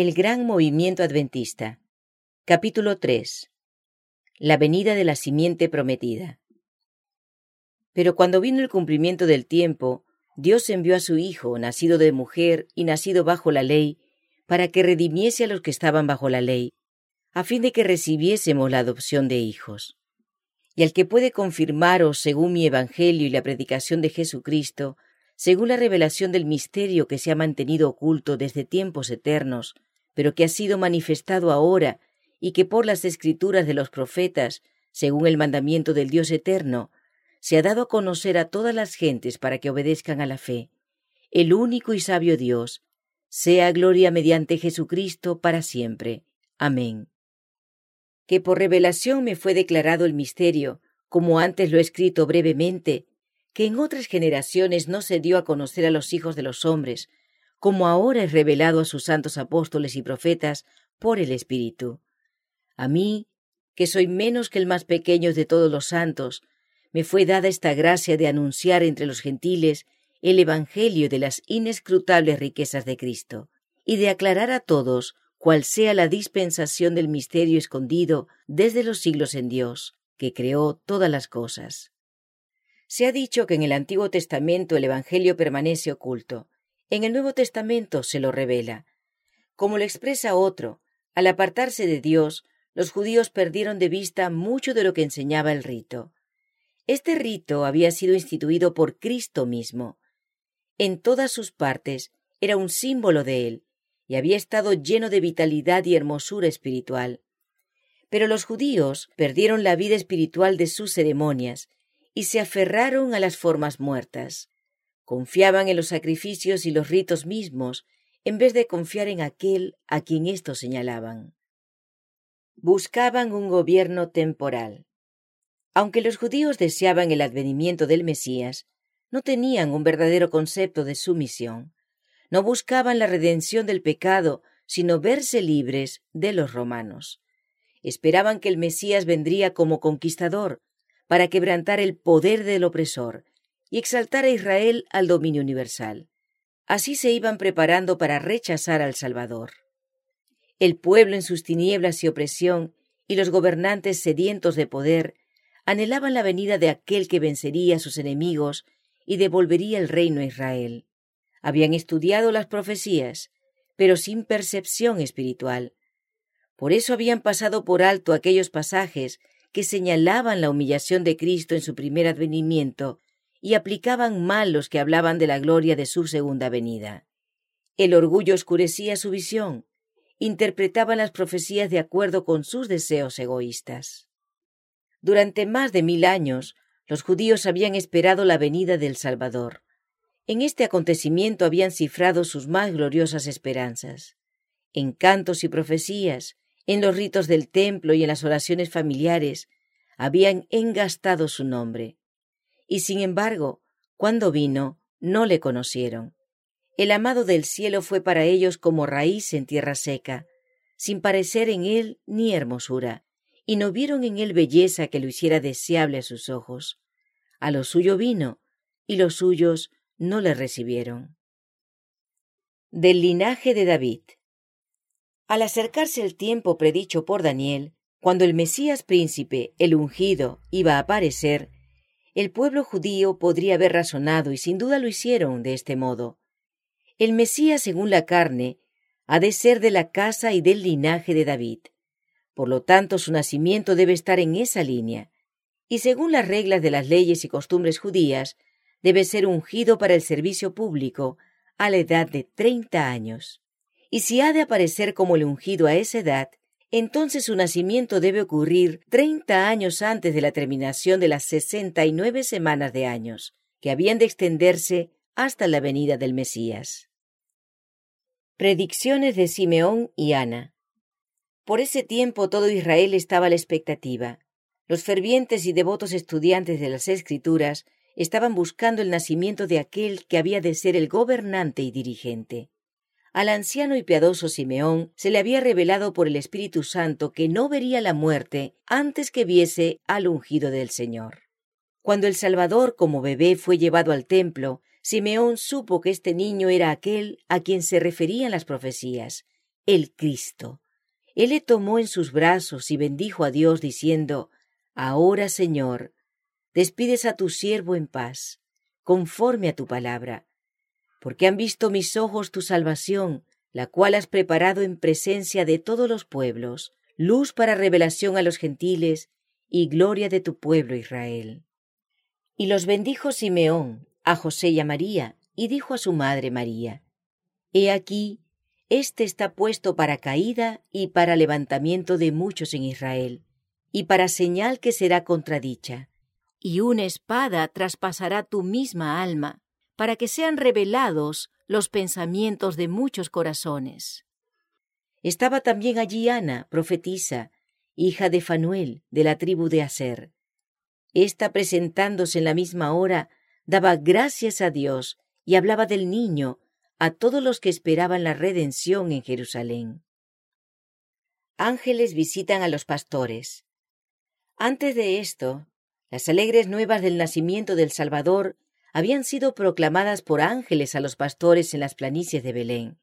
El gran movimiento adventista. Capítulo 3. La venida de la simiente prometida. Pero cuando vino el cumplimiento del tiempo, Dios envió a su Hijo, nacido de mujer y nacido bajo la ley, para que redimiese a los que estaban bajo la ley, a fin de que recibiésemos la adopción de hijos. Y al que puede confirmaros, según mi Evangelio y la predicación de Jesucristo, según la revelación del misterio que se ha mantenido oculto desde tiempos eternos, pero que ha sido manifestado ahora y que por las escrituras de los profetas, según el mandamiento del Dios eterno, se ha dado a conocer a todas las gentes para que obedezcan a la fe. El único y sabio Dios, sea gloria mediante Jesucristo para siempre. Amén. Que por revelación me fue declarado el misterio, como antes lo he escrito brevemente, que en otras generaciones no se dio a conocer a los hijos de los hombres, como ahora es revelado a sus santos apóstoles y profetas por el Espíritu. A mí, que soy menos que el más pequeño de todos los santos, me fue dada esta gracia de anunciar entre los gentiles el Evangelio de las inescrutables riquezas de Cristo, y de aclarar a todos cuál sea la dispensación del misterio escondido desde los siglos en Dios, que creó todas las cosas. Se ha dicho que en el Antiguo Testamento el Evangelio permanece oculto, en el Nuevo Testamento se lo revela. Como lo expresa otro, al apartarse de Dios, los judíos perdieron de vista mucho de lo que enseñaba el rito. Este rito había sido instituido por Cristo mismo. En todas sus partes era un símbolo de él, y había estado lleno de vitalidad y hermosura espiritual. Pero los judíos perdieron la vida espiritual de sus ceremonias y se aferraron a las formas muertas. Confiaban en los sacrificios y los ritos mismos, en vez de confiar en aquel a quien éstos señalaban. Buscaban un gobierno temporal. Aunque los judíos deseaban el advenimiento del Mesías, no tenían un verdadero concepto de su misión. No buscaban la redención del pecado, sino verse libres de los romanos. Esperaban que el Mesías vendría como conquistador, para quebrantar el poder del opresor y exaltar a Israel al dominio universal. Así se iban preparando para rechazar al Salvador. El pueblo en sus tinieblas y opresión y los gobernantes sedientos de poder anhelaban la venida de aquel que vencería a sus enemigos y devolvería el reino a Israel. Habían estudiado las profecías, pero sin percepción espiritual. Por eso habían pasado por alto aquellos pasajes que señalaban la humillación de Cristo en su primer advenimiento y aplicaban mal los que hablaban de la gloria de su segunda venida. El orgullo oscurecía su visión, interpretaban las profecías de acuerdo con sus deseos egoístas. Durante más de mil años, los judíos habían esperado la venida del Salvador. En este acontecimiento habían cifrado sus más gloriosas esperanzas. En cantos y profecías, en los ritos del templo y en las oraciones familiares, habían engastado su nombre y sin embargo, cuando vino, no le conocieron. El amado del cielo fue para ellos como raíz en tierra seca, sin parecer en él ni hermosura, y no vieron en él belleza que lo hiciera deseable a sus ojos. A lo suyo vino, y los suyos no le recibieron. Del linaje de David. Al acercarse el tiempo predicho por Daniel, cuando el Mesías príncipe, el ungido, iba a aparecer, el pueblo judío podría haber razonado, y sin duda lo hicieron de este modo. El Mesías, según la carne, ha de ser de la casa y del linaje de David. Por lo tanto, su nacimiento debe estar en esa línea, y según las reglas de las leyes y costumbres judías, debe ser ungido para el servicio público a la edad de treinta años. Y si ha de aparecer como el ungido a esa edad, entonces su nacimiento debe ocurrir treinta años antes de la terminación de las sesenta y nueve semanas de años, que habían de extenderse hasta la venida del Mesías. Predicciones de Simeón y Ana. Por ese tiempo todo Israel estaba a la expectativa. Los fervientes y devotos estudiantes de las Escrituras estaban buscando el nacimiento de aquel que había de ser el gobernante y dirigente. Al anciano y piadoso Simeón se le había revelado por el Espíritu Santo que no vería la muerte antes que viese al ungido del Señor. Cuando el Salvador como bebé fue llevado al templo, Simeón supo que este niño era aquel a quien se referían las profecías, el Cristo. Él le tomó en sus brazos y bendijo a Dios diciendo, Ahora, Señor, despides a tu siervo en paz, conforme a tu palabra, porque han visto mis ojos tu salvación, la cual has preparado en presencia de todos los pueblos, luz para revelación a los gentiles y gloria de tu pueblo Israel. Y los bendijo Simeón a José y a María, y dijo a su madre María, He aquí, este está puesto para caída y para levantamiento de muchos en Israel, y para señal que será contradicha. Y una espada traspasará tu misma alma, para que sean revelados los pensamientos de muchos corazones. Estaba también allí Ana, profetisa, hija de Fanuel, de la tribu de Aser. Esta, presentándose en la misma hora, daba gracias a Dios y hablaba del niño a todos los que esperaban la redención en Jerusalén. Ángeles visitan a los pastores. Antes de esto, las alegres nuevas del nacimiento del Salvador habían sido proclamadas por ángeles a los pastores en las planicies de Belén.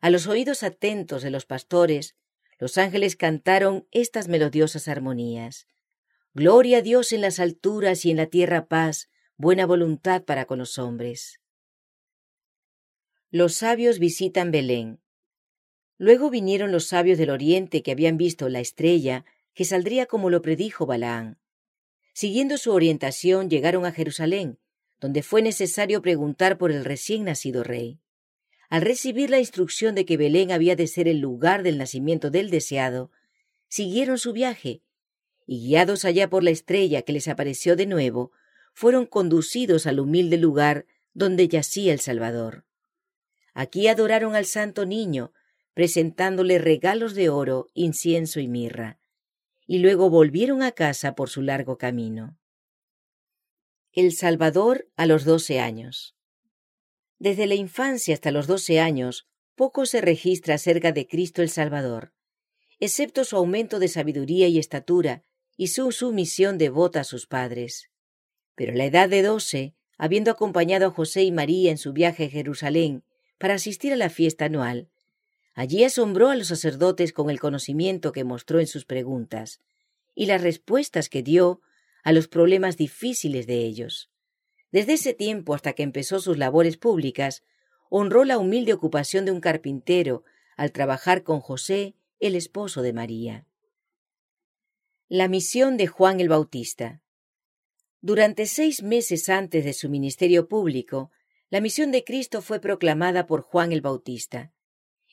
A los oídos atentos de los pastores, los ángeles cantaron estas melodiosas armonías. Gloria a Dios en las alturas y en la tierra paz, buena voluntad para con los hombres. Los sabios visitan Belén. Luego vinieron los sabios del oriente que habían visto la estrella que saldría como lo predijo Balaán. Siguiendo su orientación llegaron a Jerusalén, donde fue necesario preguntar por el recién nacido rey. Al recibir la instrucción de que Belén había de ser el lugar del nacimiento del deseado, siguieron su viaje, y guiados allá por la estrella que les apareció de nuevo, fueron conducidos al humilde lugar donde yacía el Salvador. Aquí adoraron al santo niño, presentándole regalos de oro, incienso y mirra, y luego volvieron a casa por su largo camino. El Salvador a los doce años. Desde la infancia hasta los doce años, poco se registra acerca de Cristo el Salvador, excepto su aumento de sabiduría y estatura y su sumisión devota a sus padres. Pero a la edad de doce, habiendo acompañado a José y María en su viaje a Jerusalén para asistir a la fiesta anual. Allí asombró a los sacerdotes con el conocimiento que mostró en sus preguntas y las respuestas que dio a los problemas difíciles de ellos. Desde ese tiempo hasta que empezó sus labores públicas, honró la humilde ocupación de un carpintero al trabajar con José, el esposo de María. La misión de Juan el Bautista. Durante seis meses antes de su ministerio público, la misión de Cristo fue proclamada por Juan el Bautista.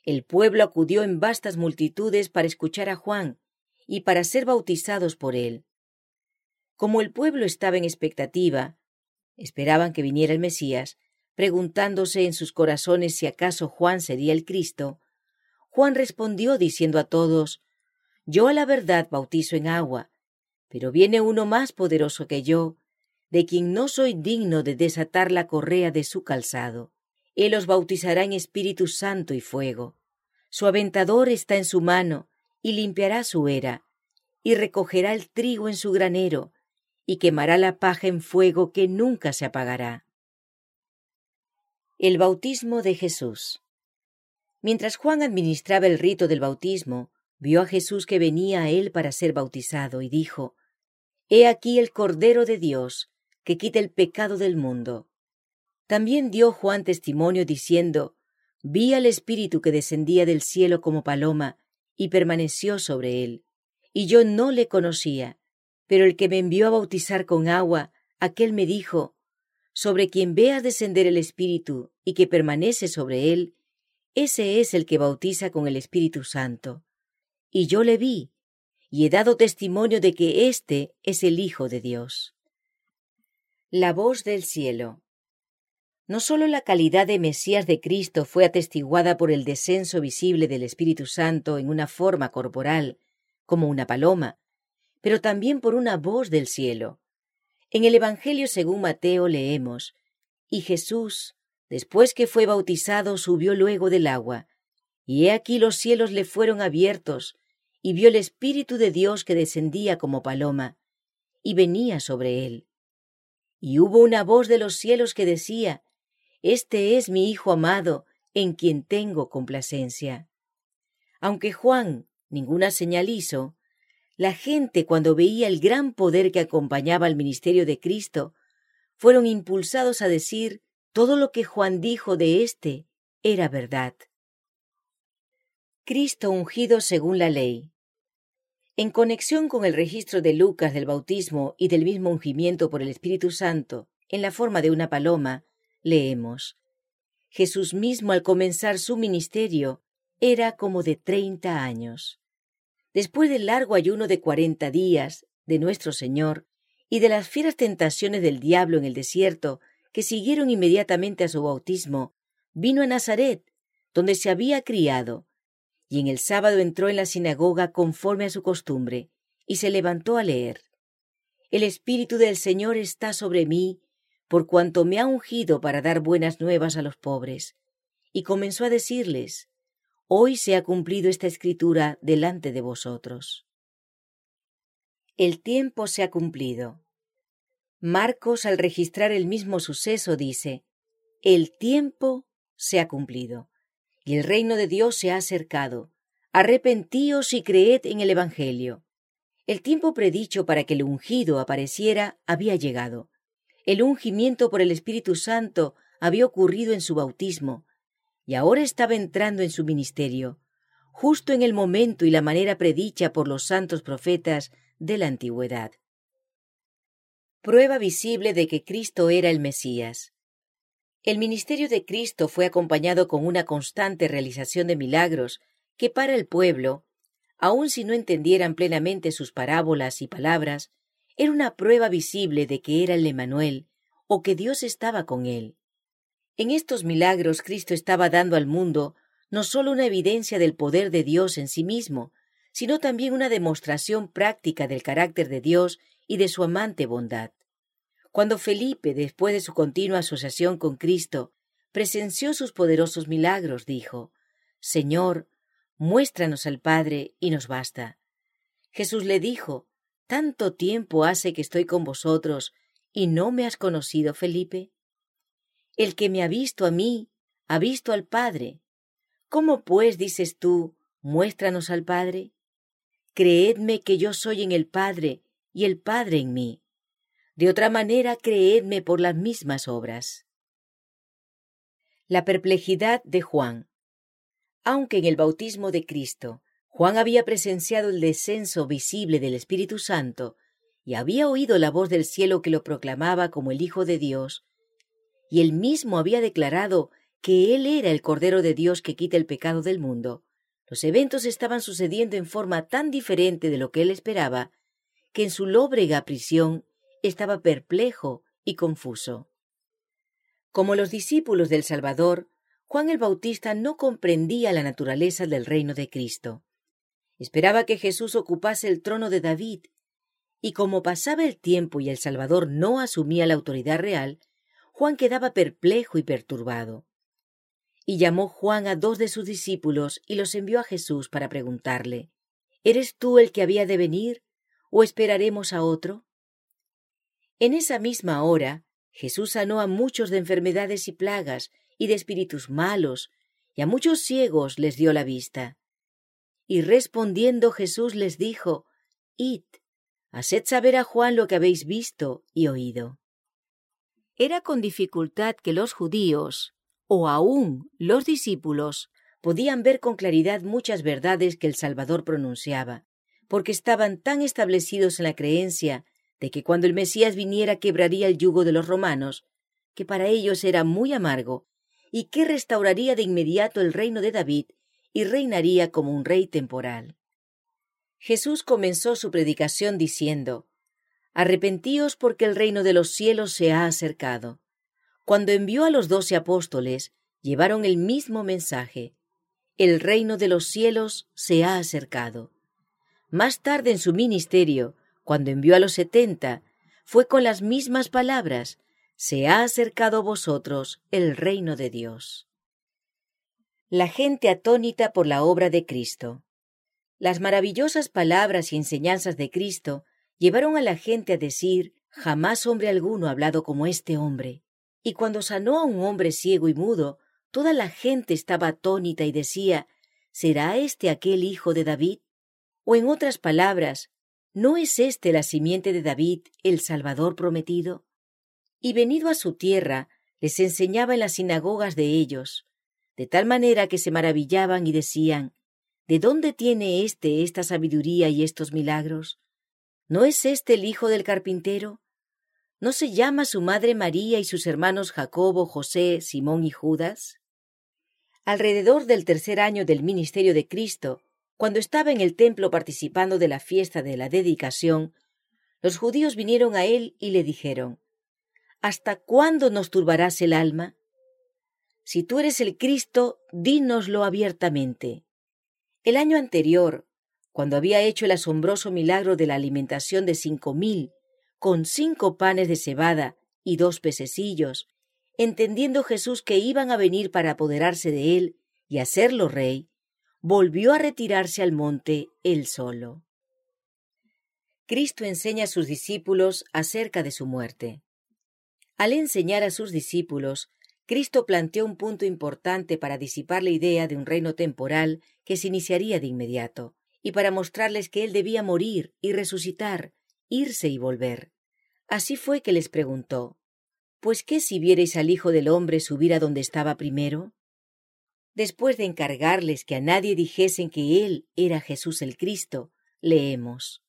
El pueblo acudió en vastas multitudes para escuchar a Juan y para ser bautizados por él. Como el pueblo estaba en expectativa, esperaban que viniera el Mesías, preguntándose en sus corazones si acaso Juan sería el Cristo, Juan respondió diciendo a todos, Yo a la verdad bautizo en agua, pero viene uno más poderoso que yo, de quien no soy digno de desatar la correa de su calzado. Él os bautizará en Espíritu Santo y fuego. Su aventador está en su mano, y limpiará su era, y recogerá el trigo en su granero, y quemará la paja en fuego que nunca se apagará. El bautismo de Jesús. Mientras Juan administraba el rito del bautismo, vio a Jesús que venía a él para ser bautizado, y dijo, He aquí el Cordero de Dios, que quita el pecado del mundo. También dio Juan testimonio diciendo, Vi al Espíritu que descendía del cielo como paloma, y permaneció sobre él. Y yo no le conocía, pero el que me envió a bautizar con agua, aquel me dijo, Sobre quien veas descender el Espíritu y que permanece sobre él, ese es el que bautiza con el Espíritu Santo. Y yo le vi, y he dado testimonio de que éste es el Hijo de Dios. La voz del cielo. No sólo la calidad de Mesías de Cristo fue atestiguada por el descenso visible del Espíritu Santo en una forma corporal, como una paloma, pero también por una voz del cielo. En el Evangelio según Mateo leemos, Y Jesús, después que fue bautizado, subió luego del agua, y he aquí los cielos le fueron abiertos, y vio el Espíritu de Dios que descendía como paloma, y venía sobre él y hubo una voz de los cielos que decía, Este es mi Hijo amado, en quien tengo complacencia. Aunque Juan ninguna señal hizo, la gente cuando veía el gran poder que acompañaba al ministerio de Cristo, fueron impulsados a decir todo lo que Juan dijo de éste era verdad. Cristo ungido según la ley. En conexión con el registro de Lucas del bautismo y del mismo ungimiento por el Espíritu Santo en la forma de una paloma, leemos Jesús mismo al comenzar su ministerio era como de treinta años. Después del largo ayuno de cuarenta días de nuestro Señor y de las fieras tentaciones del diablo en el desierto que siguieron inmediatamente a su bautismo, vino a Nazaret, donde se había criado, y en el sábado entró en la sinagoga conforme a su costumbre, y se levantó a leer. El Espíritu del Señor está sobre mí, por cuanto me ha ungido para dar buenas nuevas a los pobres. Y comenzó a decirles, Hoy se ha cumplido esta escritura delante de vosotros. El tiempo se ha cumplido. Marcos, al registrar el mismo suceso, dice, El tiempo se ha cumplido, y el reino de Dios se ha acercado. Arrepentíos y creed en el Evangelio. El tiempo predicho para que el ungido apareciera había llegado. El ungimiento por el Espíritu Santo había ocurrido en su bautismo, y ahora estaba entrando en su ministerio, justo en el momento y la manera predicha por los santos profetas de la antigüedad. Prueba visible de que Cristo era el Mesías. El ministerio de Cristo fue acompañado con una constante realización de milagros que para el pueblo, aun si no entendieran plenamente sus parábolas y palabras, era una prueba visible de que era el Emanuel o que Dios estaba con él. En estos milagros Cristo estaba dando al mundo no sólo una evidencia del poder de Dios en sí mismo, sino también una demostración práctica del carácter de Dios y de su amante bondad. Cuando Felipe, después de su continua asociación con Cristo, presenció sus poderosos milagros, dijo, Señor, muéstranos al Padre y nos basta. Jesús le dijo, ¿Tanto tiempo hace que estoy con vosotros y no me has conocido, Felipe? El que me ha visto a mí, ha visto al Padre. ¿Cómo pues dices tú, muéstranos al Padre? Creedme que yo soy en el Padre y el Padre en mí. De otra manera, creedme por las mismas obras. La perplejidad de Juan. Aunque en el bautismo de Cristo Juan había presenciado el descenso visible del Espíritu Santo y había oído la voz del cielo que lo proclamaba como el Hijo de Dios, y él mismo había declarado que él era el Cordero de Dios que quita el pecado del mundo. Los eventos estaban sucediendo en forma tan diferente de lo que él esperaba, que en su lóbrega prisión estaba perplejo y confuso. Como los discípulos del Salvador, Juan el Bautista no comprendía la naturaleza del reino de Cristo. Esperaba que Jesús ocupase el trono de David, y como pasaba el tiempo y el Salvador no asumía la autoridad real, Juan quedaba perplejo y perturbado. Y llamó Juan a dos de sus discípulos y los envió a Jesús para preguntarle, ¿Eres tú el que había de venir o esperaremos a otro? En esa misma hora, Jesús sanó a muchos de enfermedades y plagas y de espíritus malos, y a muchos ciegos les dio la vista. Y respondiendo Jesús les dijo, Id, haced saber a Juan lo que habéis visto y oído. Era con dificultad que los judíos, o aún los discípulos, podían ver con claridad muchas verdades que el Salvador pronunciaba, porque estaban tan establecidos en la creencia de que cuando el Mesías viniera quebraría el yugo de los romanos, que para ellos era muy amargo, y que restauraría de inmediato el reino de David y reinaría como un rey temporal. Jesús comenzó su predicación diciendo, Arrepentíos porque el reino de los cielos se ha acercado. Cuando envió a los doce apóstoles, llevaron el mismo mensaje. El reino de los cielos se ha acercado. Más tarde en su ministerio, cuando envió a los setenta, fue con las mismas palabras, se ha acercado a vosotros el reino de Dios la gente atónita por la obra de Cristo. Las maravillosas palabras y enseñanzas de Cristo llevaron a la gente a decir jamás hombre alguno ha hablado como este hombre. Y cuando sanó a un hombre ciego y mudo, toda la gente estaba atónita y decía ¿será este aquel hijo de David? O en otras palabras, ¿no es este la simiente de David, el Salvador prometido? Y venido a su tierra, les enseñaba en las sinagogas de ellos, de tal manera que se maravillaban y decían, ¿De dónde tiene éste esta sabiduría y estos milagros? ¿No es éste el hijo del carpintero? ¿No se llama su madre María y sus hermanos Jacobo, José, Simón y Judas? Alrededor del tercer año del ministerio de Cristo, cuando estaba en el templo participando de la fiesta de la dedicación, los judíos vinieron a él y le dijeron, ¿Hasta cuándo nos turbarás el alma? Si tú eres el Cristo, dínoslo abiertamente. El año anterior, cuando había hecho el asombroso milagro de la alimentación de cinco mil, con cinco panes de cebada y dos pececillos, entendiendo Jesús que iban a venir para apoderarse de él y hacerlo rey, volvió a retirarse al monte él solo. Cristo enseña a sus discípulos acerca de su muerte. Al enseñar a sus discípulos, Cristo planteó un punto importante para disipar la idea de un reino temporal que se iniciaría de inmediato, y para mostrarles que Él debía morir y resucitar, irse y volver. Así fue que les preguntó, Pues qué si vierais al Hijo del hombre subir a donde estaba primero? Después de encargarles que a nadie dijesen que Él era Jesús el Cristo, leemos.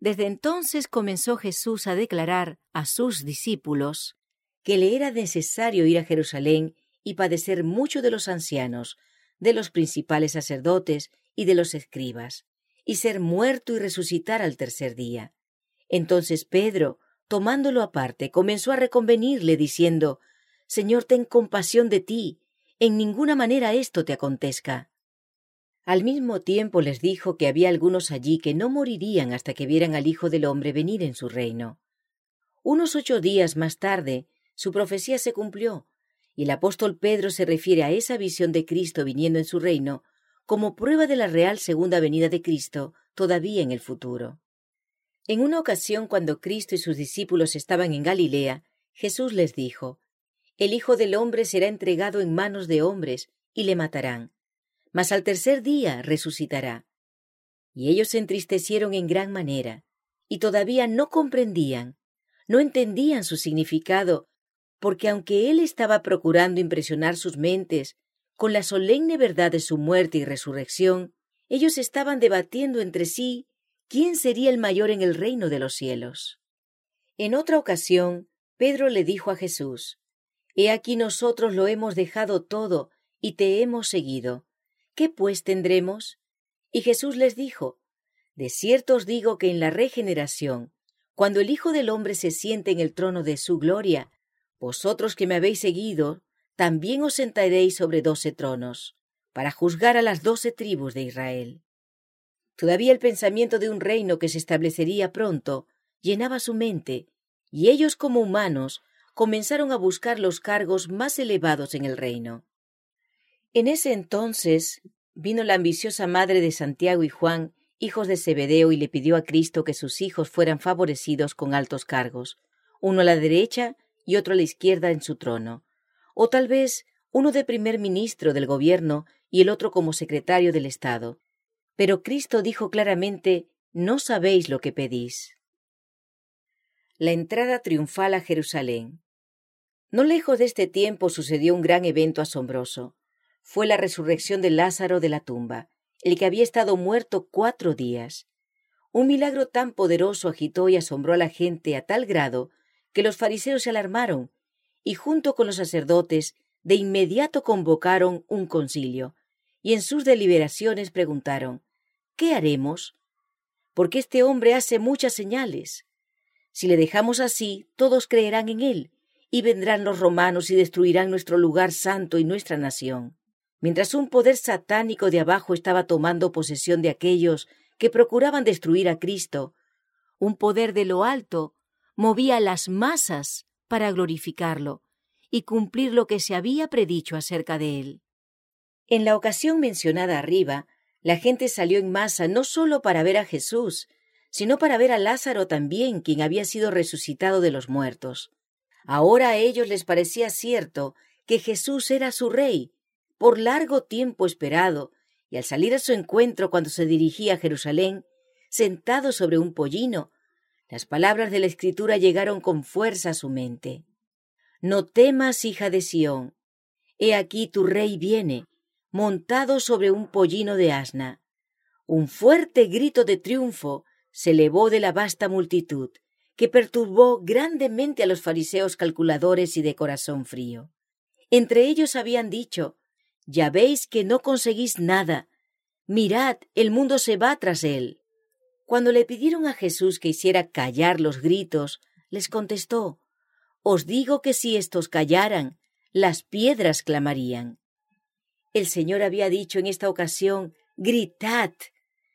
Desde entonces comenzó Jesús a declarar a sus discípulos que le era necesario ir a Jerusalén y padecer mucho de los ancianos, de los principales sacerdotes y de los escribas, y ser muerto y resucitar al tercer día. Entonces Pedro, tomándolo aparte, comenzó a reconvenirle, diciendo, Señor, ten compasión de ti, en ninguna manera esto te acontezca. Al mismo tiempo les dijo que había algunos allí que no morirían hasta que vieran al Hijo del Hombre venir en su reino. Unos ocho días más tarde, su profecía se cumplió, y el apóstol Pedro se refiere a esa visión de Cristo viniendo en su reino como prueba de la real segunda venida de Cristo todavía en el futuro. En una ocasión cuando Cristo y sus discípulos estaban en Galilea, Jesús les dijo, el Hijo del hombre será entregado en manos de hombres, y le matarán. Mas al tercer día resucitará. Y ellos se entristecieron en gran manera, y todavía no comprendían, no entendían su significado, porque aunque él estaba procurando impresionar sus mentes con la solemne verdad de su muerte y resurrección, ellos estaban debatiendo entre sí quién sería el mayor en el reino de los cielos. En otra ocasión, Pedro le dijo a Jesús, He aquí nosotros lo hemos dejado todo y te hemos seguido. ¿Qué pues tendremos? Y Jesús les dijo, De cierto os digo que en la regeneración, cuando el Hijo del Hombre se siente en el trono de su gloria, vosotros que me habéis seguido, también os sentaréis sobre doce tronos, para juzgar a las doce tribus de Israel. Todavía el pensamiento de un reino que se establecería pronto llenaba su mente, y ellos como humanos comenzaron a buscar los cargos más elevados en el reino. En ese entonces vino la ambiciosa madre de Santiago y Juan, hijos de Zebedeo, y le pidió a Cristo que sus hijos fueran favorecidos con altos cargos, uno a la derecha y otro a la izquierda en su trono, o tal vez uno de primer ministro del gobierno y el otro como secretario del Estado. Pero Cristo dijo claramente, no sabéis lo que pedís. La entrada triunfal a Jerusalén. No lejos de este tiempo sucedió un gran evento asombroso. Fue la resurrección de Lázaro de la tumba, el que había estado muerto cuatro días. Un milagro tan poderoso agitó y asombró a la gente a tal grado que los fariseos se alarmaron y junto con los sacerdotes de inmediato convocaron un concilio y en sus deliberaciones preguntaron ¿Qué haremos? Porque este hombre hace muchas señales. Si le dejamos así, todos creerán en él, y vendrán los romanos y destruirán nuestro lugar santo y nuestra nación. Mientras un poder satánico de abajo estaba tomando posesión de aquellos que procuraban destruir a Cristo, un poder de lo alto movía las masas para glorificarlo y cumplir lo que se había predicho acerca de él. En la ocasión mencionada arriba, la gente salió en masa no solo para ver a Jesús, sino para ver a Lázaro también, quien había sido resucitado de los muertos. Ahora a ellos les parecía cierto que Jesús era su rey, por largo tiempo esperado, y al salir a su encuentro cuando se dirigía a Jerusalén, sentado sobre un pollino, las palabras de la Escritura llegaron con fuerza a su mente. No temas, hija de Sión, he aquí tu rey viene, montado sobre un pollino de asna. Un fuerte grito de triunfo se elevó de la vasta multitud, que perturbó grandemente a los fariseos calculadores y de corazón frío. Entre ellos habían dicho, Ya veis que no conseguís nada. Mirad, el mundo se va tras él. Cuando le pidieron a Jesús que hiciera callar los gritos, les contestó, Os digo que si estos callaran, las piedras clamarían. El Señor había dicho en esta ocasión, Gritad.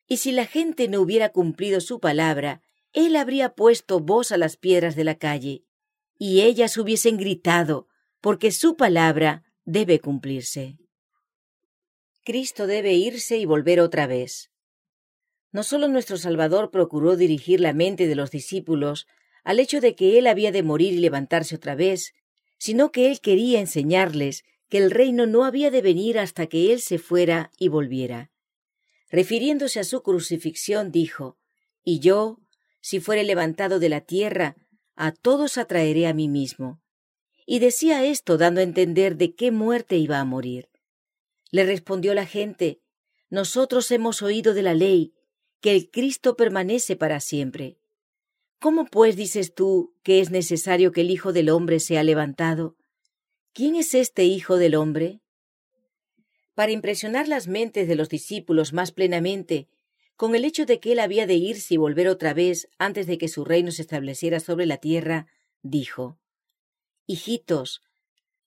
Y si la gente no hubiera cumplido su palabra, Él habría puesto voz a las piedras de la calle, y ellas hubiesen gritado, porque su palabra debe cumplirse. Cristo debe irse y volver otra vez. No solo nuestro Salvador procuró dirigir la mente de los discípulos al hecho de que Él había de morir y levantarse otra vez, sino que Él quería enseñarles que el reino no había de venir hasta que Él se fuera y volviera. Refiriéndose a su crucifixión, dijo, Y yo, si fuere levantado de la tierra, a todos atraeré a mí mismo. Y decía esto dando a entender de qué muerte iba a morir. Le respondió la gente, Nosotros hemos oído de la ley, que el Cristo permanece para siempre. ¿Cómo pues dices tú que es necesario que el Hijo del hombre sea levantado? ¿Quién es este Hijo del hombre? Para impresionar las mentes de los discípulos más plenamente, con el hecho de que él había de irse y volver otra vez antes de que su reino se estableciera sobre la tierra, dijo Hijitos,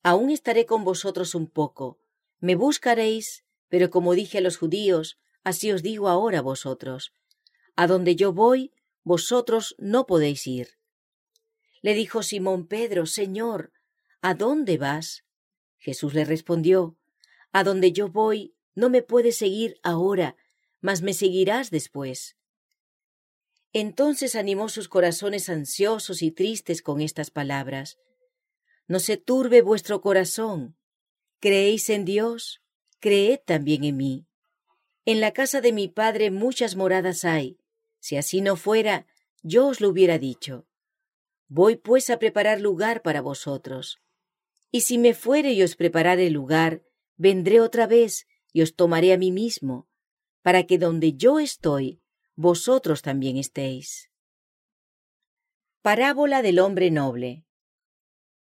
aún estaré con vosotros un poco, me buscaréis, pero como dije a los judíos, así os digo ahora vosotros. A donde yo voy, vosotros no podéis ir. Le dijo Simón Pedro, Señor, ¿a dónde vas? Jesús le respondió, A donde yo voy, no me puedes seguir ahora, mas me seguirás después. Entonces animó sus corazones ansiosos y tristes con estas palabras. No se turbe vuestro corazón. ¿Creéis en Dios? Creed también en mí. En la casa de mi Padre muchas moradas hay. Si así no fuera, yo os lo hubiera dicho. Voy pues a preparar lugar para vosotros. Y si me fuere y os preparare lugar, vendré otra vez y os tomaré a mí mismo, para que donde yo estoy, vosotros también estéis. Parábola del hombre noble.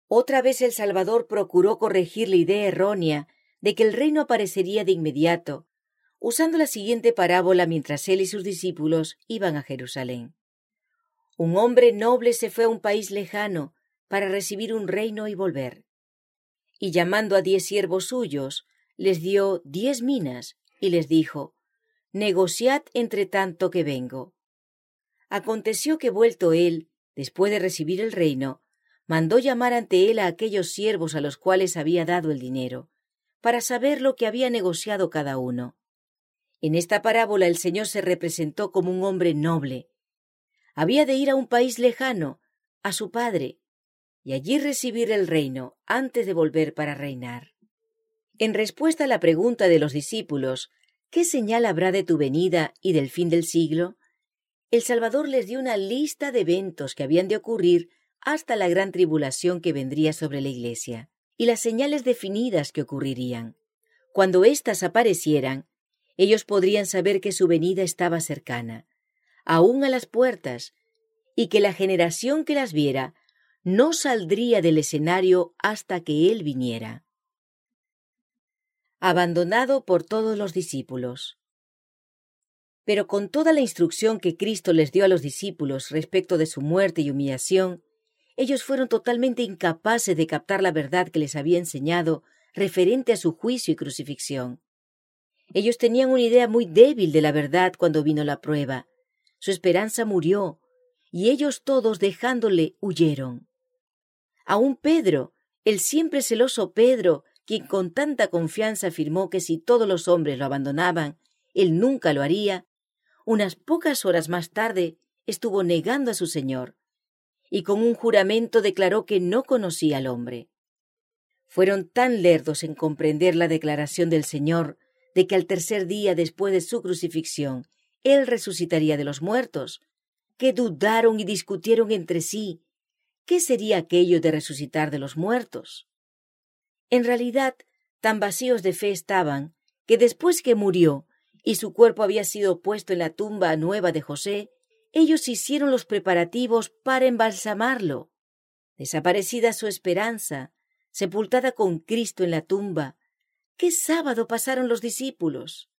Otra vez el Salvador procuró corregir la idea errónea de que el reino aparecería de inmediato, usando la siguiente parábola mientras él y sus discípulos iban a Jerusalén. Un hombre noble se fue a un país lejano para recibir un reino y volver. Y llamando a diez siervos suyos, les dio diez minas y les dijo, Negociad entre tanto que vengo. Aconteció que vuelto él, después de recibir el reino, mandó llamar ante él a aquellos siervos a los cuales había dado el dinero, para saber lo que había negociado cada uno. En esta parábola el Señor se representó como un hombre noble. Había de ir a un país lejano, a su padre, y allí recibir el reino antes de volver para reinar. En respuesta a la pregunta de los discípulos, ¿qué señal habrá de tu venida y del fin del siglo? El Salvador les dio una lista de eventos que habían de ocurrir hasta la gran tribulación que vendría sobre la Iglesia, y las señales definidas que ocurrirían. Cuando éstas aparecieran, ellos podrían saber que su venida estaba cercana, aún a las puertas, y que la generación que las viera no saldría del escenario hasta que Él viniera. Abandonado por todos los discípulos. Pero con toda la instrucción que Cristo les dio a los discípulos respecto de su muerte y humillación, ellos fueron totalmente incapaces de captar la verdad que les había enseñado referente a su juicio y crucifixión. Ellos tenían una idea muy débil de la verdad cuando vino la prueba. Su esperanza murió, y ellos todos dejándole huyeron. Aún Pedro, el siempre celoso Pedro, quien con tanta confianza afirmó que si todos los hombres lo abandonaban, él nunca lo haría, unas pocas horas más tarde estuvo negando a su Señor, y con un juramento declaró que no conocía al hombre. Fueron tan lerdos en comprender la declaración del Señor de que al tercer día después de su crucifixión él resucitaría de los muertos, que dudaron y discutieron entre sí qué sería aquello de resucitar de los muertos. En realidad, tan vacíos de fe estaban que después que murió y su cuerpo había sido puesto en la tumba nueva de José, ellos hicieron los preparativos para embalsamarlo. Desaparecida su esperanza, sepultada con Cristo en la tumba, ¿qué sábado pasaron los discípulos?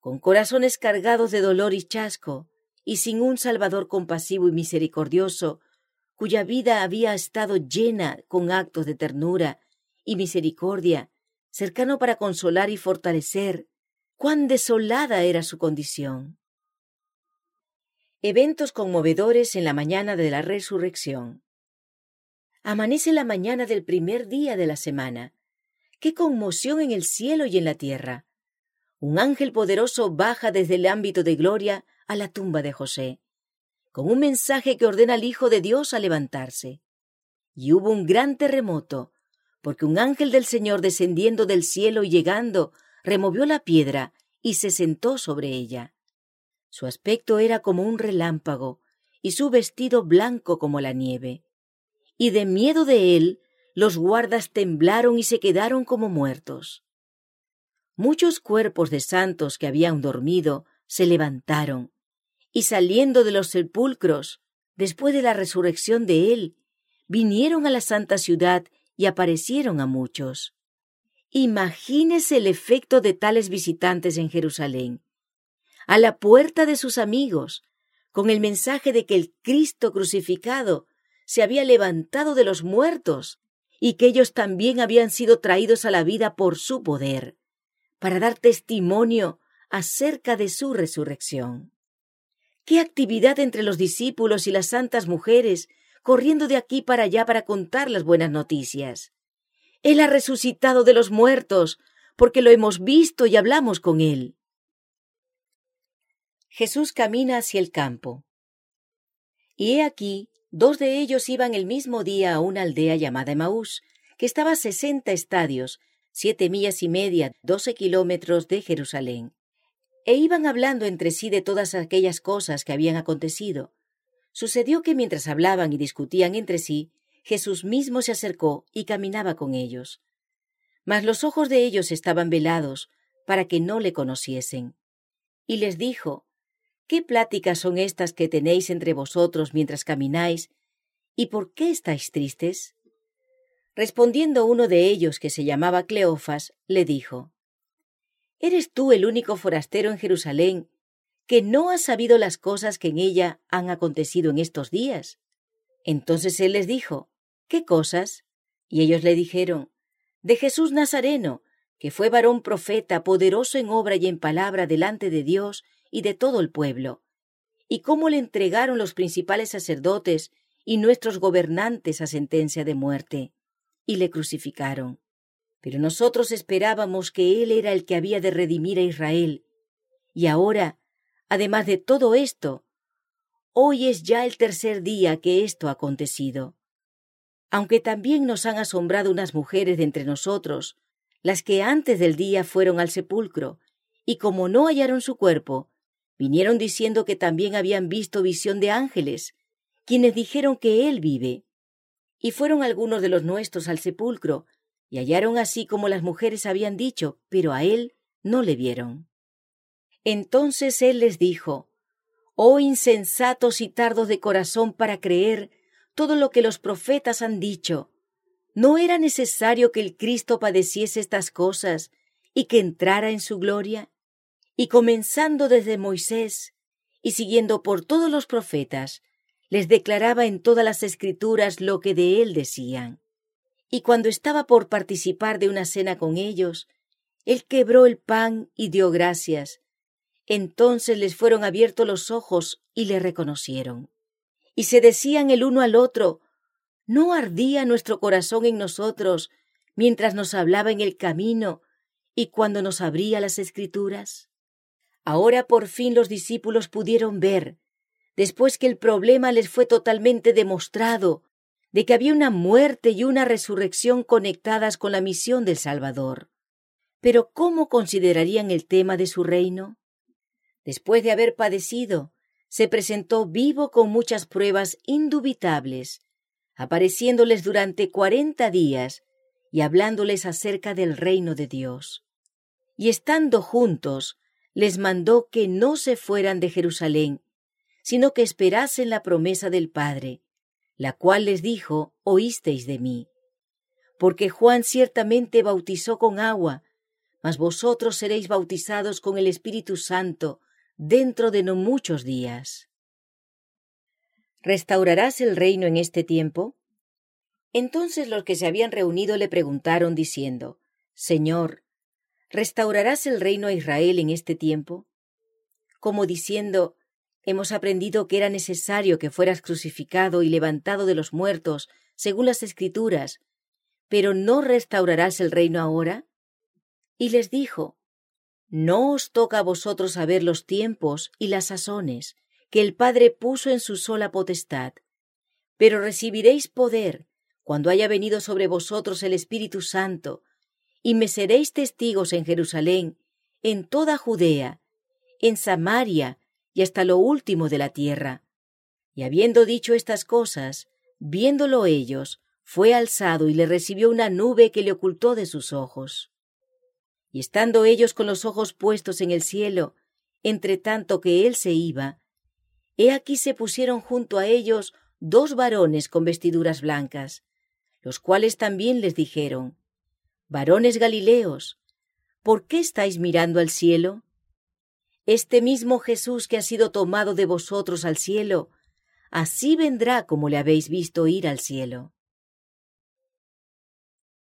Con corazones cargados de dolor y chasco, y sin un Salvador compasivo y misericordioso, cuya vida había estado llena con actos de ternura y misericordia, cercano para consolar y fortalecer, cuán desolada era su condición. Eventos conmovedores en la mañana de la resurrección. Amanece la mañana del primer día de la semana. ¡Qué conmoción en el cielo y en la tierra! Un ángel poderoso baja desde el ámbito de gloria a la tumba de José, con un mensaje que ordena al Hijo de Dios a levantarse. Y hubo un gran terremoto, porque un ángel del Señor descendiendo del cielo y llegando, removió la piedra y se sentó sobre ella. Su aspecto era como un relámpago, y su vestido blanco como la nieve y de miedo de él los guardas temblaron y se quedaron como muertos. Muchos cuerpos de santos que habían dormido se levantaron, y saliendo de los sepulcros, después de la resurrección de él, vinieron a la santa ciudad y aparecieron a muchos. Imagínese el efecto de tales visitantes en Jerusalén. A la puerta de sus amigos, con el mensaje de que el Cristo crucificado se había levantado de los muertos y que ellos también habían sido traídos a la vida por su poder, para dar testimonio acerca de su resurrección. Qué actividad entre los discípulos y las santas mujeres, corriendo de aquí para allá para contar las buenas noticias. Él ha resucitado de los muertos, porque lo hemos visto y hablamos con él. Jesús camina hacia el campo. Y he aquí Dos de ellos iban el mismo día a una aldea llamada Emaús, que estaba a sesenta estadios, siete millas y media, doce kilómetros de Jerusalén. E iban hablando entre sí de todas aquellas cosas que habían acontecido. Sucedió que mientras hablaban y discutían entre sí, Jesús mismo se acercó y caminaba con ellos. Mas los ojos de ellos estaban velados, para que no le conociesen. Y les dijo, ¿Qué pláticas son estas que tenéis entre vosotros mientras camináis? ¿Y por qué estáis tristes? Respondiendo uno de ellos, que se llamaba Cleofas, le dijo, ¿Eres tú el único forastero en Jerusalén que no has sabido las cosas que en ella han acontecido en estos días? Entonces él les dijo, ¿qué cosas? Y ellos le dijeron, de Jesús Nazareno, que fue varón profeta, poderoso en obra y en palabra delante de Dios y de todo el pueblo, y cómo le entregaron los principales sacerdotes y nuestros gobernantes a sentencia de muerte, y le crucificaron. Pero nosotros esperábamos que Él era el que había de redimir a Israel. Y ahora, además de todo esto, hoy es ya el tercer día que esto ha acontecido. Aunque también nos han asombrado unas mujeres de entre nosotros, las que antes del día fueron al sepulcro, y como no hallaron su cuerpo, Vinieron diciendo que también habían visto visión de ángeles, quienes dijeron que Él vive. Y fueron algunos de los nuestros al sepulcro, y hallaron así como las mujeres habían dicho, pero a Él no le vieron. Entonces Él les dijo, Oh insensatos y tardos de corazón para creer todo lo que los profetas han dicho. ¿No era necesario que el Cristo padeciese estas cosas y que entrara en su gloria? Y comenzando desde Moisés y siguiendo por todos los profetas, les declaraba en todas las escrituras lo que de él decían. Y cuando estaba por participar de una cena con ellos, él quebró el pan y dio gracias. Entonces les fueron abiertos los ojos y le reconocieron. Y se decían el uno al otro, ¿no ardía nuestro corazón en nosotros mientras nos hablaba en el camino y cuando nos abría las escrituras? Ahora por fin los discípulos pudieron ver, después que el problema les fue totalmente demostrado, de que había una muerte y una resurrección conectadas con la misión del Salvador. Pero ¿cómo considerarían el tema de su reino? Después de haber padecido, se presentó vivo con muchas pruebas indubitables, apareciéndoles durante cuarenta días y hablándoles acerca del reino de Dios. Y estando juntos, les mandó que no se fueran de Jerusalén, sino que esperasen la promesa del Padre, la cual les dijo, oísteis de mí. Porque Juan ciertamente bautizó con agua, mas vosotros seréis bautizados con el Espíritu Santo dentro de no muchos días. ¿Restaurarás el reino en este tiempo? Entonces los que se habían reunido le preguntaron diciendo, Señor, ¿restaurarás el reino a Israel en este tiempo? Como diciendo, hemos aprendido que era necesario que fueras crucificado y levantado de los muertos, según las Escrituras, pero ¿no restaurarás el reino ahora? Y les dijo, No os toca a vosotros saber los tiempos y las sazones que el Padre puso en su sola potestad, pero recibiréis poder cuando haya venido sobre vosotros el Espíritu Santo, y me seréis testigos en Jerusalén, en toda Judea, en Samaria y hasta lo último de la tierra. Y habiendo dicho estas cosas, viéndolo ellos, fue alzado y le recibió una nube que le ocultó de sus ojos. Y estando ellos con los ojos puestos en el cielo, entre tanto que él se iba, he aquí se pusieron junto a ellos dos varones con vestiduras blancas, los cuales también les dijeron, Varones Galileos, ¿por qué estáis mirando al cielo? Este mismo Jesús que ha sido tomado de vosotros al cielo, así vendrá como le habéis visto ir al cielo.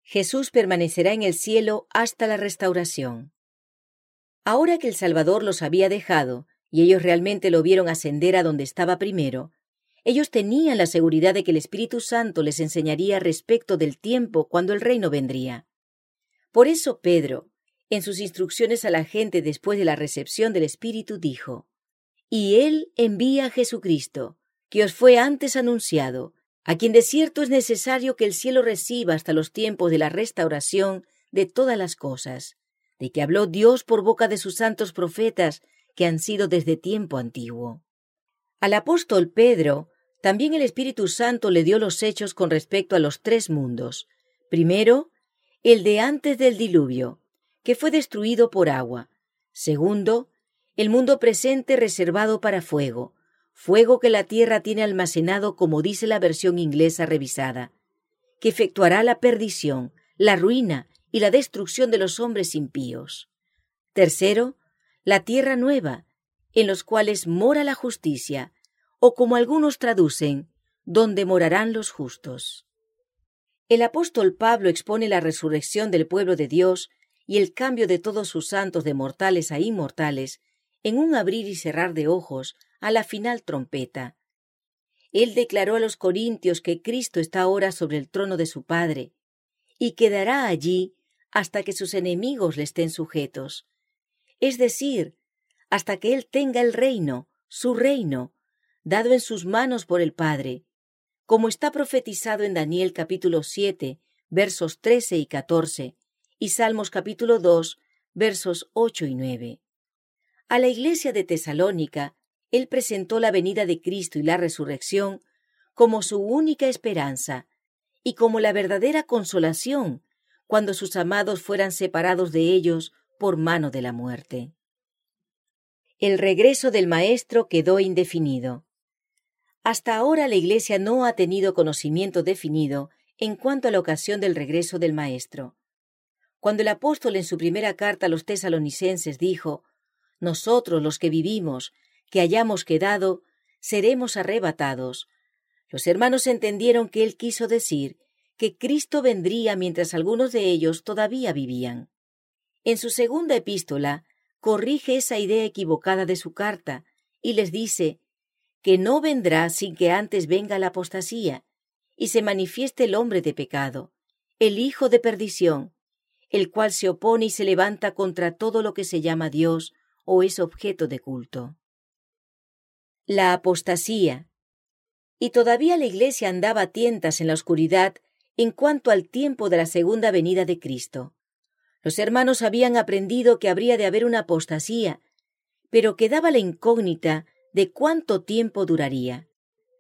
Jesús permanecerá en el cielo hasta la restauración. Ahora que el Salvador los había dejado, y ellos realmente lo vieron ascender a donde estaba primero, ellos tenían la seguridad de que el Espíritu Santo les enseñaría respecto del tiempo cuando el reino vendría. Por eso Pedro, en sus instrucciones a la gente después de la recepción del Espíritu, dijo, Y Él envía a Jesucristo, que os fue antes anunciado, a quien de cierto es necesario que el cielo reciba hasta los tiempos de la restauración de todas las cosas, de que habló Dios por boca de sus santos profetas que han sido desde tiempo antiguo. Al apóstol Pedro también el Espíritu Santo le dio los hechos con respecto a los tres mundos. Primero, el de antes del diluvio, que fue destruido por agua. Segundo, el mundo presente reservado para fuego, fuego que la tierra tiene almacenado como dice la versión inglesa revisada, que efectuará la perdición, la ruina y la destrucción de los hombres impíos. Tercero, la tierra nueva, en los cuales mora la justicia, o como algunos traducen, donde morarán los justos. El apóstol Pablo expone la resurrección del pueblo de Dios y el cambio de todos sus santos de mortales a inmortales en un abrir y cerrar de ojos a la final trompeta. Él declaró a los corintios que Cristo está ahora sobre el trono de su Padre y quedará allí hasta que sus enemigos le estén sujetos, es decir, hasta que Él tenga el reino, su reino, dado en sus manos por el Padre, como está profetizado en Daniel capítulo 7, versos 13 y 14, y Salmos capítulo 2, versos 8 y 9. A la iglesia de Tesalónica, él presentó la venida de Cristo y la resurrección como su única esperanza y como la verdadera consolación cuando sus amados fueran separados de ellos por mano de la muerte. El regreso del Maestro quedó indefinido. Hasta ahora la Iglesia no ha tenido conocimiento definido en cuanto a la ocasión del regreso del Maestro. Cuando el apóstol en su primera carta a los tesalonicenses dijo, Nosotros los que vivimos, que hayamos quedado, seremos arrebatados, los hermanos entendieron que él quiso decir que Cristo vendría mientras algunos de ellos todavía vivían. En su segunda epístola, corrige esa idea equivocada de su carta y les dice que no vendrá sin que antes venga la apostasía y se manifieste el hombre de pecado, el hijo de perdición, el cual se opone y se levanta contra todo lo que se llama Dios o es objeto de culto. La apostasía. Y todavía la Iglesia andaba a tientas en la oscuridad en cuanto al tiempo de la segunda venida de Cristo. Los hermanos habían aprendido que habría de haber una apostasía, pero quedaba la incógnita de cuánto tiempo duraría.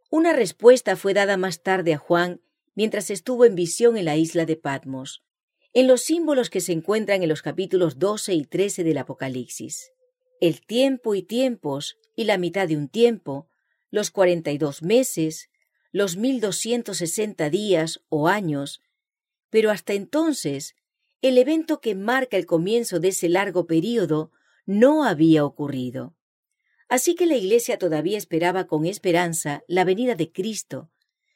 Una respuesta fue dada más tarde a Juan mientras estuvo en visión en la isla de Patmos, en los símbolos que se encuentran en los capítulos 12 y 13 del Apocalipsis. El tiempo y tiempos y la mitad de un tiempo, los cuarenta y dos meses, los mil doscientos sesenta días o años, pero hasta entonces el evento que marca el comienzo de ese largo período no había ocurrido. Así que la Iglesia todavía esperaba con esperanza la venida de Cristo,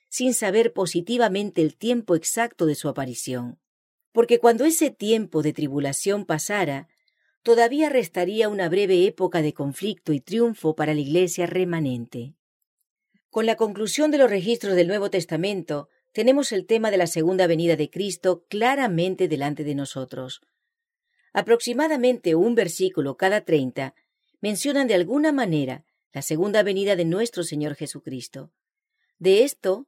sin saber positivamente el tiempo exacto de su aparición. Porque cuando ese tiempo de tribulación pasara, todavía restaría una breve época de conflicto y triunfo para la Iglesia remanente. Con la conclusión de los registros del Nuevo Testamento, tenemos el tema de la segunda venida de Cristo claramente delante de nosotros. Aproximadamente un versículo cada treinta mencionan de alguna manera la segunda venida de nuestro Señor Jesucristo. De esto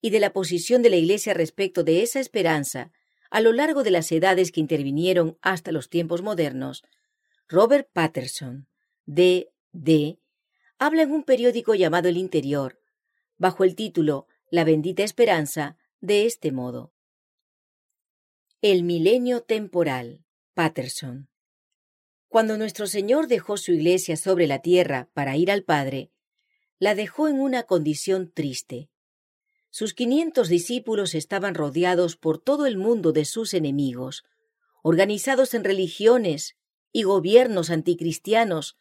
y de la posición de la Iglesia respecto de esa esperanza a lo largo de las edades que intervinieron hasta los tiempos modernos, Robert Patterson, D.D., habla en un periódico llamado El Interior, bajo el título La bendita esperanza, de este modo. El milenio temporal. Patterson. Cuando nuestro Señor dejó su iglesia sobre la tierra para ir al Padre, la dejó en una condición triste. Sus quinientos discípulos estaban rodeados por todo el mundo de sus enemigos, organizados en religiones y gobiernos anticristianos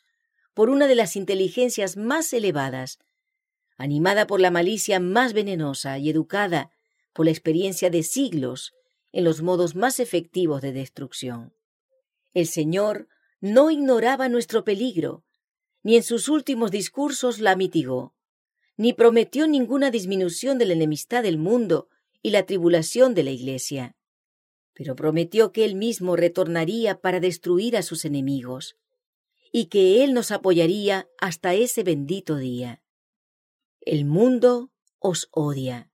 por una de las inteligencias más elevadas, animada por la malicia más venenosa y educada por la experiencia de siglos en los modos más efectivos de destrucción. El Señor no ignoraba nuestro peligro, ni en sus últimos discursos la mitigó ni prometió ninguna disminución de la enemistad del mundo y la tribulación de la Iglesia, pero prometió que él mismo retornaría para destruir a sus enemigos, y que él nos apoyaría hasta ese bendito día. El mundo os odia.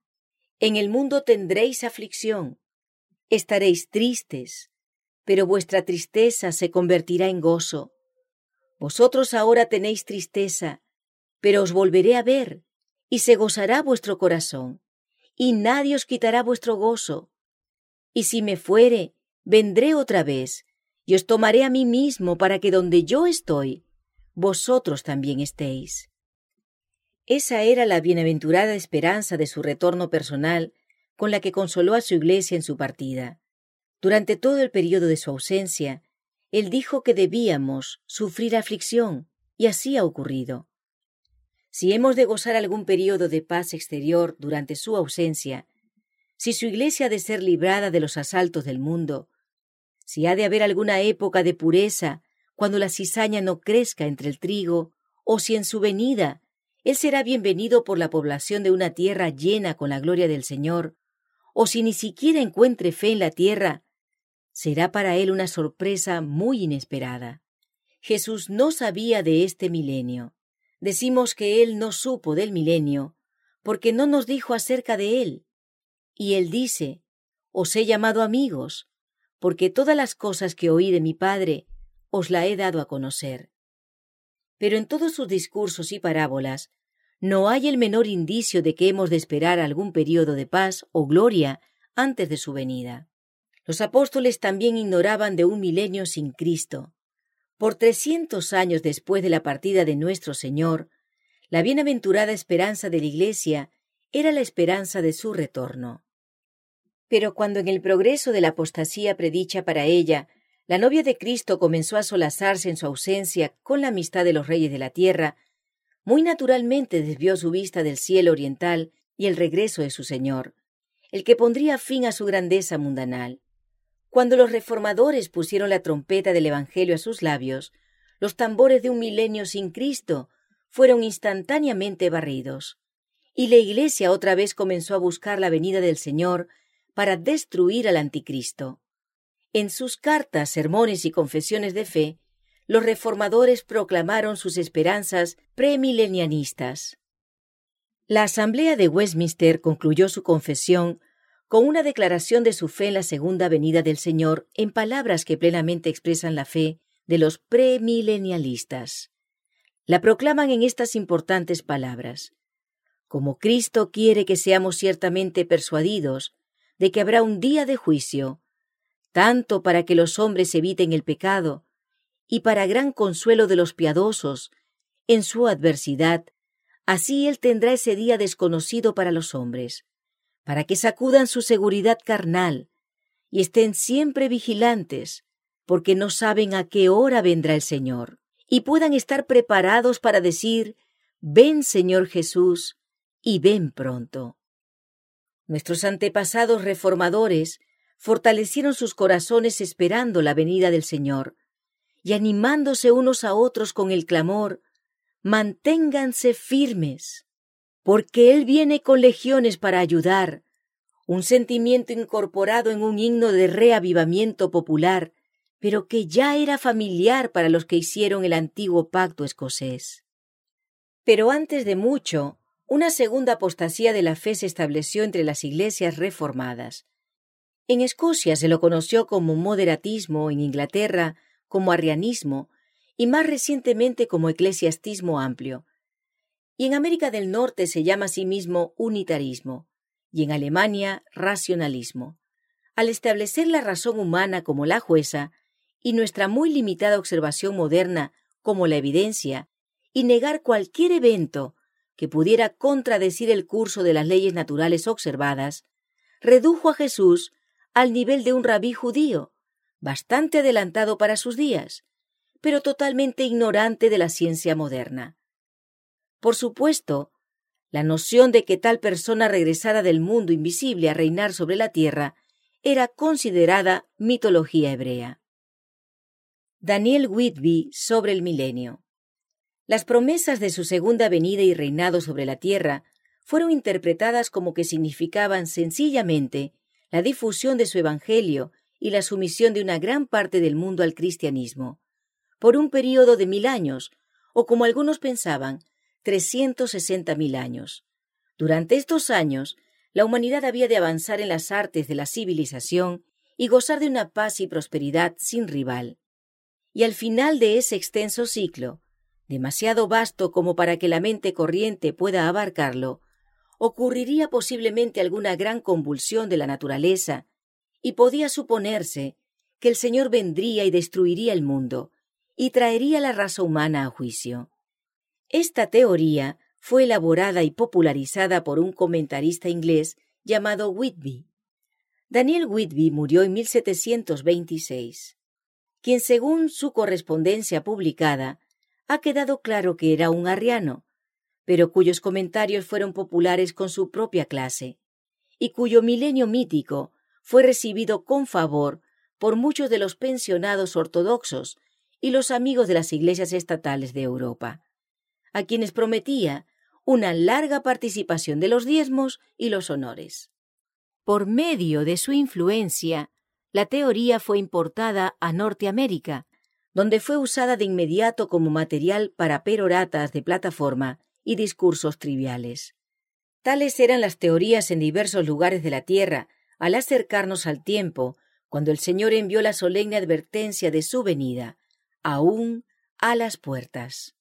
En el mundo tendréis aflicción. Estaréis tristes, pero vuestra tristeza se convertirá en gozo. Vosotros ahora tenéis tristeza, pero os volveré a ver y se gozará vuestro corazón, y nadie os quitará vuestro gozo. Y si me fuere, vendré otra vez, y os tomaré a mí mismo para que donde yo estoy, vosotros también estéis. Esa era la bienaventurada esperanza de su retorno personal con la que consoló a su iglesia en su partida. Durante todo el periodo de su ausencia, él dijo que debíamos sufrir aflicción, y así ha ocurrido. Si hemos de gozar algún periodo de paz exterior durante su ausencia, si su iglesia ha de ser librada de los asaltos del mundo, si ha de haber alguna época de pureza cuando la cizaña no crezca entre el trigo, o si en su venida él será bienvenido por la población de una tierra llena con la gloria del Señor, o si ni siquiera encuentre fe en la tierra, será para él una sorpresa muy inesperada. Jesús no sabía de este milenio. Decimos que Él no supo del milenio, porque no nos dijo acerca de Él. Y Él dice, Os he llamado amigos, porque todas las cosas que oí de mi Padre os la he dado a conocer. Pero en todos sus discursos y parábolas no hay el menor indicio de que hemos de esperar algún periodo de paz o gloria antes de su venida. Los apóstoles también ignoraban de un milenio sin Cristo, por trescientos años después de la partida de nuestro Señor, la bienaventurada esperanza de la Iglesia era la esperanza de su retorno. Pero cuando en el progreso de la apostasía predicha para ella, la novia de Cristo comenzó a solazarse en su ausencia con la amistad de los reyes de la tierra, muy naturalmente desvió su vista del cielo oriental y el regreso de su Señor, el que pondría fin a su grandeza mundanal. Cuando los reformadores pusieron la trompeta del Evangelio a sus labios, los tambores de un milenio sin Cristo fueron instantáneamente barridos, y la Iglesia otra vez comenzó a buscar la venida del Señor para destruir al anticristo. En sus cartas, sermones y confesiones de fe, los reformadores proclamaron sus esperanzas premilenianistas. La Asamblea de Westminster concluyó su confesión con una declaración de su fe en la segunda venida del Señor en palabras que plenamente expresan la fe de los premilenialistas. La proclaman en estas importantes palabras. Como Cristo quiere que seamos ciertamente persuadidos de que habrá un día de juicio, tanto para que los hombres eviten el pecado, y para gran consuelo de los piadosos, en su adversidad, así Él tendrá ese día desconocido para los hombres, para que sacudan su seguridad carnal y estén siempre vigilantes, porque no saben a qué hora vendrá el Señor, y puedan estar preparados para decir, ven Señor Jesús, y ven pronto. Nuestros antepasados reformadores fortalecieron sus corazones esperando la venida del Señor, y animándose unos a otros con el clamor, manténganse firmes, porque Él viene con legiones para ayudar, un sentimiento incorporado en un himno de reavivamiento popular, pero que ya era familiar para los que hicieron el antiguo pacto escocés. Pero antes de mucho, una segunda apostasía de la fe se estableció entre las iglesias reformadas. En Escocia se lo conoció como moderatismo, en Inglaterra como arrianismo y más recientemente como eclesiastismo amplio. Y en América del Norte se llama a sí mismo unitarismo y en Alemania racionalismo. Al establecer la razón humana como la jueza y nuestra muy limitada observación moderna como la evidencia, y negar cualquier evento que pudiera contradecir el curso de las leyes naturales observadas, redujo a Jesús al nivel de un rabí judío, bastante adelantado para sus días, pero totalmente ignorante de la ciencia moderna. Por supuesto, la noción de que tal persona regresara del mundo invisible a reinar sobre la tierra era considerada mitología hebrea. Daniel Whitby sobre el milenio. Las promesas de su segunda venida y reinado sobre la tierra fueron interpretadas como que significaban sencillamente la difusión de su Evangelio y la sumisión de una gran parte del mundo al cristianismo, por un período de mil años, o como algunos pensaban, trescientos sesenta mil años. Durante estos años, la humanidad había de avanzar en las artes de la civilización y gozar de una paz y prosperidad sin rival. Y al final de ese extenso ciclo, demasiado vasto como para que la mente corriente pueda abarcarlo, ocurriría posiblemente alguna gran convulsión de la naturaleza, y podía suponerse que el Señor vendría y destruiría el mundo, y traería la raza humana a juicio. Esta teoría fue elaborada y popularizada por un comentarista inglés llamado Whitby. Daniel Whitby murió en 1726, quien según su correspondencia publicada ha quedado claro que era un arriano, pero cuyos comentarios fueron populares con su propia clase, y cuyo milenio mítico fue recibido con favor por muchos de los pensionados ortodoxos y los amigos de las iglesias estatales de Europa, a quienes prometía una larga participación de los diezmos y los honores. Por medio de su influencia, la teoría fue importada a Norteamérica, donde fue usada de inmediato como material para peroratas de plataforma y discursos triviales. Tales eran las teorías en diversos lugares de la Tierra al acercarnos al tiempo cuando el Señor envió la solemne advertencia de su venida, aún a las puertas.